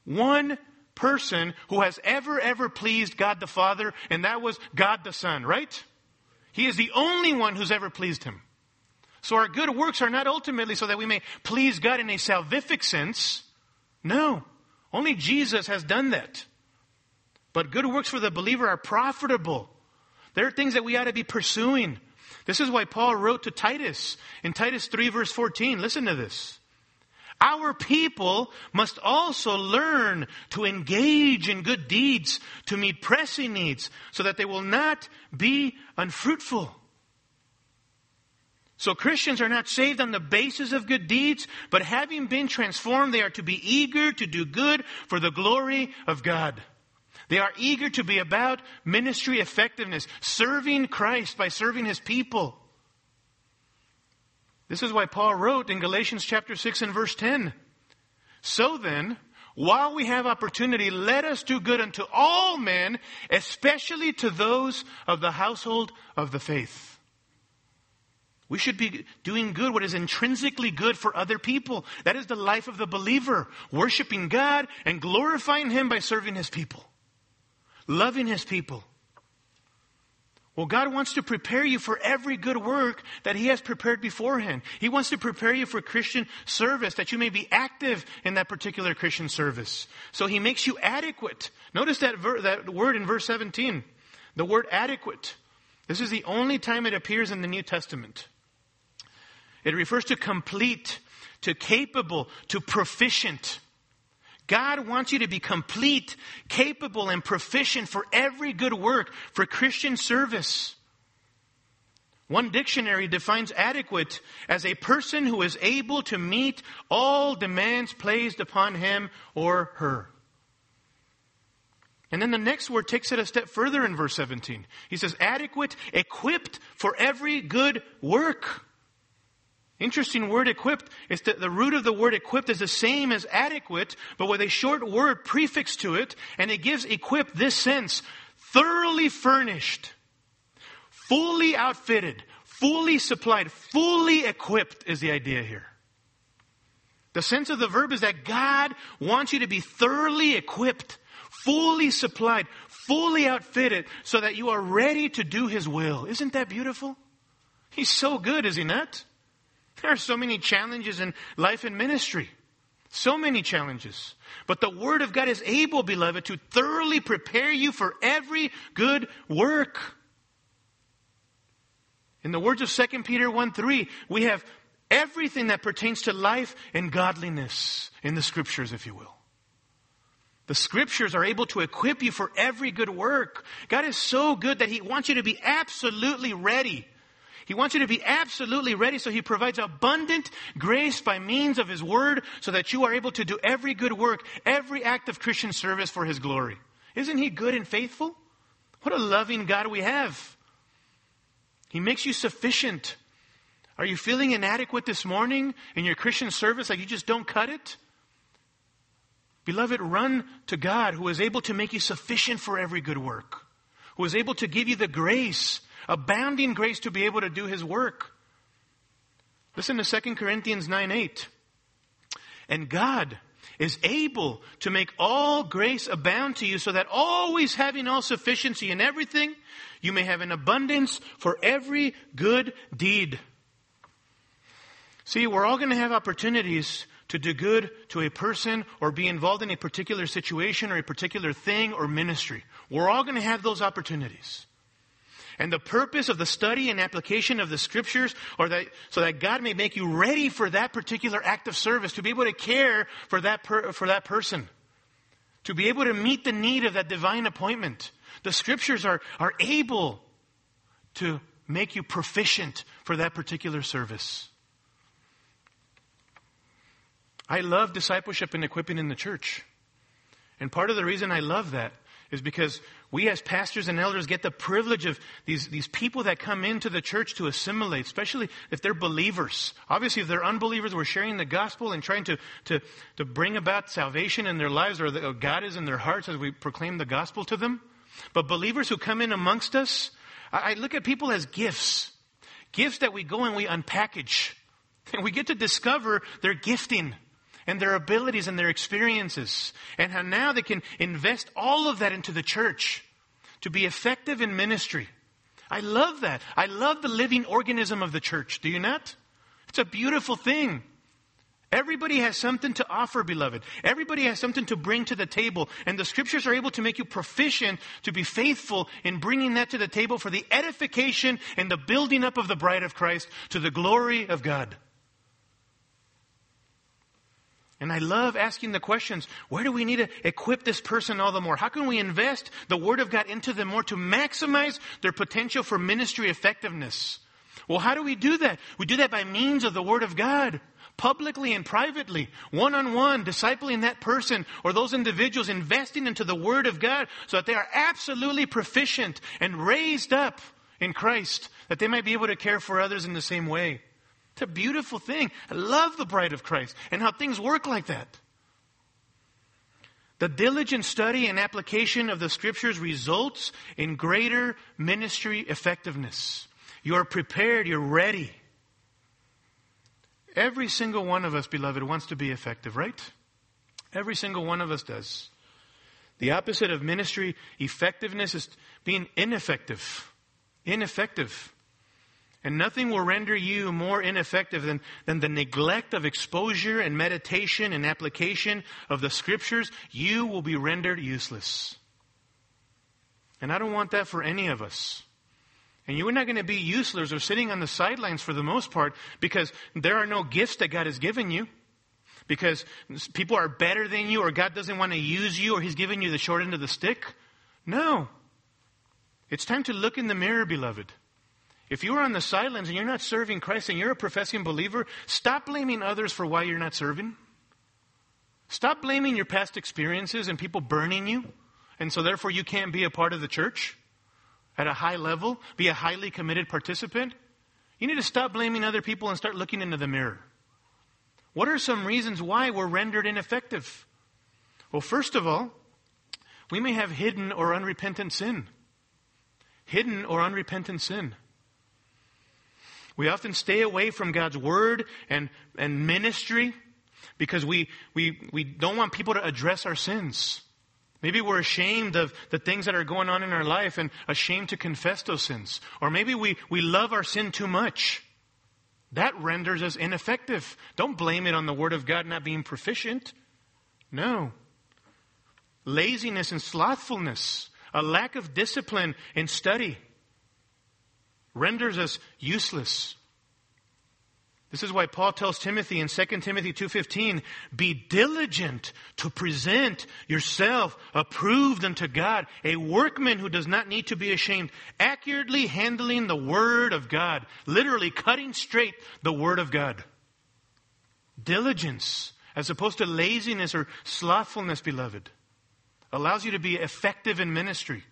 Speaker 1: one person who has ever, ever pleased God the Father, and that was God the Son, right? He is the only one who's ever pleased Him. So our good works are not ultimately so that we may please God in a salvific sense. No. Only Jesus has done that. But good works for the believer are profitable. There are things that we ought to be pursuing. This is why Paul wrote to Titus in Titus 3 verse 14. Listen to this. Our people must also learn to engage in good deeds to meet pressing needs so that they will not be unfruitful. So Christians are not saved on the basis of good deeds, but having been transformed, they are to be eager to do good for the glory of God. They are eager to be about ministry effectiveness, serving Christ by serving his people. This is why Paul wrote in Galatians chapter 6 and verse 10. So then, while we have opportunity, let us do good unto all men, especially to those of the household of the faith. We should be doing good, what is intrinsically good for other people. That is the life of the believer. Worshiping God and glorifying Him by serving His people. Loving His people. Well, God wants to prepare you for every good work that He has prepared beforehand. He wants to prepare you for Christian service, that you may be active in that particular Christian service. So He makes you adequate. Notice that, ver- that word in verse 17. The word adequate. This is the only time it appears in the New Testament. It refers to complete, to capable, to proficient. God wants you to be complete, capable, and proficient for every good work, for Christian service. One dictionary defines adequate as a person who is able to meet all demands placed upon him or her. And then the next word takes it a step further in verse 17. He says, adequate, equipped for every good work. Interesting word equipped. It's the, the root of the word equipped is the same as adequate, but with a short word prefix to it, and it gives equipped this sense. Thoroughly furnished, fully outfitted, fully supplied, fully equipped is the idea here. The sense of the verb is that God wants you to be thoroughly equipped, fully supplied, fully outfitted, so that you are ready to do His will. Isn't that beautiful? He's so good, is He not? There are so many challenges in life and ministry. So many challenges. But the Word of God is able, beloved, to thoroughly prepare you for every good work. In the words of 2 Peter 1 3, we have everything that pertains to life and godliness in the Scriptures, if you will. The Scriptures are able to equip you for every good work. God is so good that He wants you to be absolutely ready he wants you to be absolutely ready, so He provides abundant grace by means of His Word so that you are able to do every good work, every act of Christian service for His glory. Isn't He good and faithful? What a loving God we have. He makes you sufficient. Are you feeling inadequate this morning in your Christian service like you just don't cut it? Beloved, run to God who is able to make you sufficient for every good work, who is able to give you the grace abounding grace to be able to do his work. Listen to 2 Corinthians 9 8. And God is able to make all grace abound to you so that always having all sufficiency in everything, you may have an abundance for every good deed. See, we're all going to have opportunities to do good to a person or be involved in a particular situation or a particular thing or ministry. We're all going to have those opportunities. And the purpose of the study and application of the scriptures or that, so that God may make you ready for that particular act of service, to be able to care for that, per, for that person, to be able to meet the need of that divine appointment. The scriptures are, are able to make you proficient for that particular service. I love discipleship and equipping in the church. And part of the reason I love that is because we as pastors and elders get the privilege of these, these people that come into the church to assimilate, especially if they're believers. Obviously, if they're unbelievers, we're sharing the gospel and trying to, to, to bring about salvation in their lives or, the, or God is in their hearts as we proclaim the gospel to them. But believers who come in amongst us, I, I look at people as gifts. Gifts that we go and we unpackage. And we get to discover their gifting and their abilities and their experiences, and how now they can invest all of that into the church to be effective in ministry. I love that. I love the living organism of the church. Do you not? It's a beautiful thing. Everybody has something to offer, beloved. Everybody has something to bring to the table. And the scriptures are able to make you proficient to be faithful in bringing that to the table for the edification and the building up of the bride of Christ to the glory of God. And I love asking the questions where do we need to equip this person all the more? How can we invest the Word of God into them more to maximize their potential for ministry effectiveness? Well, how do we do that? We do that by means of the Word of God, publicly and privately, one on one, discipling that person or those individuals, investing into the Word of God so that they are absolutely proficient and raised up in Christ, that they might be able to care for others in the same way. It's a beautiful thing. I love the bride of Christ and how things work like that. The diligent study and application of the scriptures results in greater ministry effectiveness. You're prepared, you're ready. Every single one of us, beloved, wants to be effective, right? Every single one of us does. The opposite of ministry effectiveness is being ineffective. Ineffective. And nothing will render you more ineffective than, than the neglect of exposure and meditation and application of the scriptures. You will be rendered useless. And I don't want that for any of us. And you're not going to be useless or sitting on the sidelines for the most part because there are no gifts that God has given you. Because people are better than you or God doesn't want to use you or He's giving you the short end of the stick. No. It's time to look in the mirror, beloved. If you're on the sidelines and you're not serving Christ and you're a professing believer, stop blaming others for why you're not serving. Stop blaming your past experiences and people burning you, and so therefore you can't be a part of the church at a high level, be a highly committed participant. You need to stop blaming other people and start looking into the mirror. What are some reasons why we're rendered ineffective? Well, first of all, we may have hidden or unrepentant sin. Hidden or unrepentant sin. We often stay away from God's word and, and ministry because we, we, we don't want people to address our sins. Maybe we're ashamed of the things that are going on in our life and ashamed to confess those sins. Or maybe we, we love our sin too much. That renders us ineffective. Don't blame it on the Word of God not being proficient. No. Laziness and slothfulness, a lack of discipline in study, renders us useless. This is why Paul tells Timothy in 2 Timothy 2:15, "Be diligent to present yourself approved unto God, a workman who does not need to be ashamed, accurately handling the word of God, literally cutting straight the word of God." Diligence as opposed to laziness or slothfulness, beloved, allows you to be effective in ministry.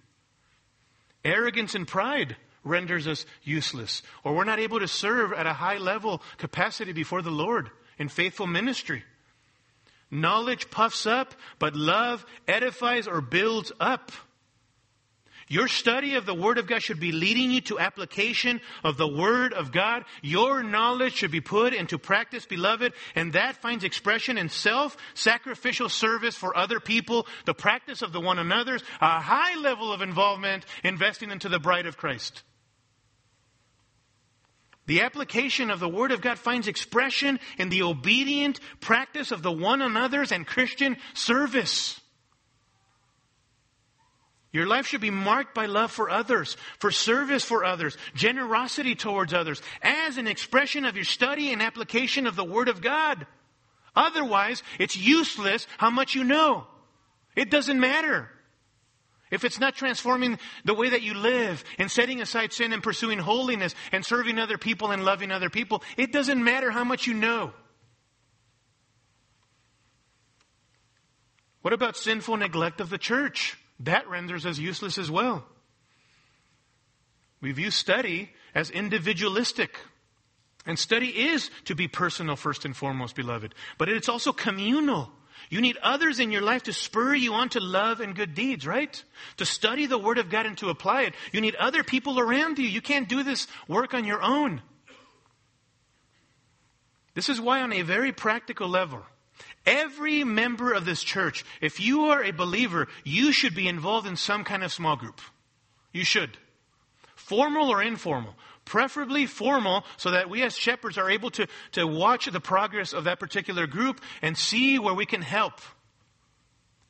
Speaker 1: Arrogance and pride renders us useless, or we're not able to serve at a high level capacity before the Lord in faithful ministry. Knowledge puffs up, but love edifies or builds up. Your study of the Word of God should be leading you to application of the Word of God. Your knowledge should be put into practice, beloved, and that finds expression in self-sacrificial service for other people, the practice of the one another's, a high level of involvement investing into the bride of Christ. The application of the Word of God finds expression in the obedient practice of the one another's and Christian service. Your life should be marked by love for others, for service for others, generosity towards others, as an expression of your study and application of the Word of God. Otherwise, it's useless how much you know. It doesn't matter. If it's not transforming the way that you live and setting aside sin and pursuing holiness and serving other people and loving other people, it doesn't matter how much you know. What about sinful neglect of the church? That renders us useless as well. We view study as individualistic. And study is to be personal first and foremost, beloved. But it's also communal. You need others in your life to spur you on to love and good deeds, right? To study the Word of God and to apply it. You need other people around you. You can't do this work on your own. This is why, on a very practical level, every member of this church, if you are a believer, you should be involved in some kind of small group. You should. Formal or informal preferably formal, so that we as shepherds are able to, to watch the progress of that particular group and see where we can help.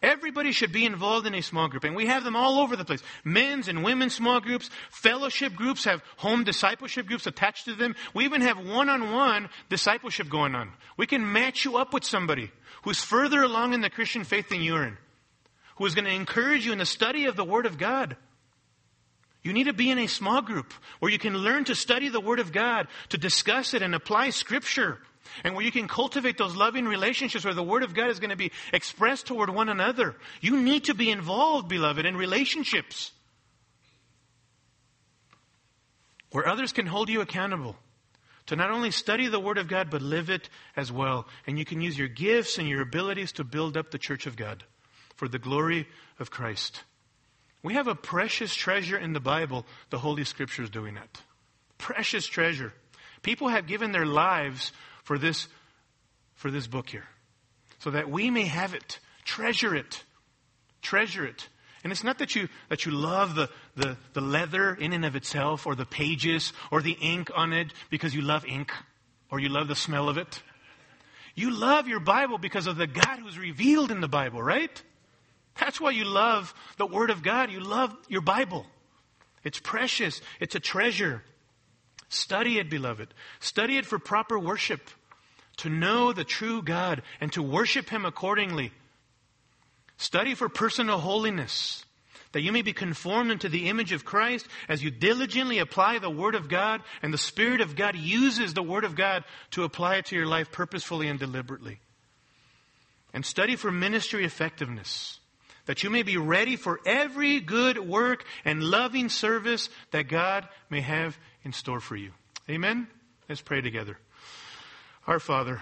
Speaker 1: Everybody should be involved in a small group, and we have them all over the place. Men's and women's small groups, fellowship groups have home discipleship groups attached to them. We even have one-on-one discipleship going on. We can match you up with somebody who's further along in the Christian faith than you're in, who is going to encourage you in the study of the Word of God. You need to be in a small group where you can learn to study the Word of God, to discuss it and apply Scripture, and where you can cultivate those loving relationships where the Word of God is going to be expressed toward one another. You need to be involved, beloved, in relationships where others can hold you accountable to not only study the Word of God, but live it as well. And you can use your gifts and your abilities to build up the church of God for the glory of Christ. We have a precious treasure in the Bible, the Holy Scriptures doing it. Precious treasure. People have given their lives for this, for this book here. So that we may have it, treasure it, treasure it. And it's not that you, that you love the, the, the leather in and of itself or the pages or the ink on it because you love ink or you love the smell of it. You love your Bible because of the God who's revealed in the Bible, right? That's why you love the Word of God. You love your Bible. It's precious. It's a treasure. Study it, beloved. Study it for proper worship, to know the true God and to worship Him accordingly. Study for personal holiness, that you may be conformed into the image of Christ as you diligently apply the Word of God and the Spirit of God uses the Word of God to apply it to your life purposefully and deliberately. And study for ministry effectiveness that you may be ready for every good work and loving service that God may have in store for you. Amen? Let's pray together. Our Father,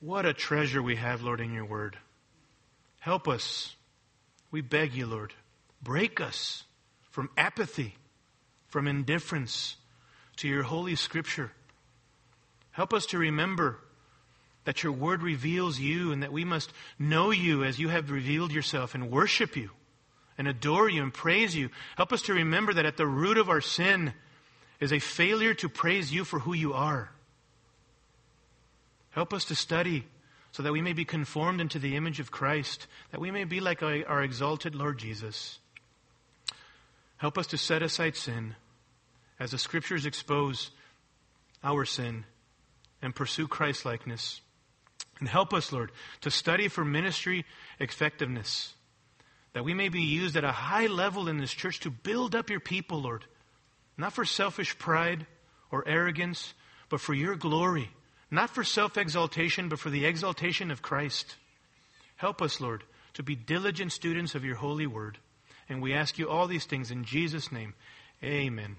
Speaker 1: what a treasure we have, Lord, in your word. Help us. We beg you, Lord. Break us from apathy, from indifference to your holy scripture. Help us to remember that your word reveals you and that we must know you as you have revealed yourself and worship you and adore you and praise you. Help us to remember that at the root of our sin is a failure to praise you for who you are. Help us to study so that we may be conformed into the image of Christ, that we may be like our exalted Lord Jesus. Help us to set aside sin as the scriptures expose our sin and pursue Christlikeness. And help us, Lord, to study for ministry effectiveness, that we may be used at a high level in this church to build up your people, Lord, not for selfish pride or arrogance, but for your glory, not for self exaltation, but for the exaltation of Christ. Help us, Lord, to be diligent students of your holy word. And we ask you all these things in Jesus' name. Amen.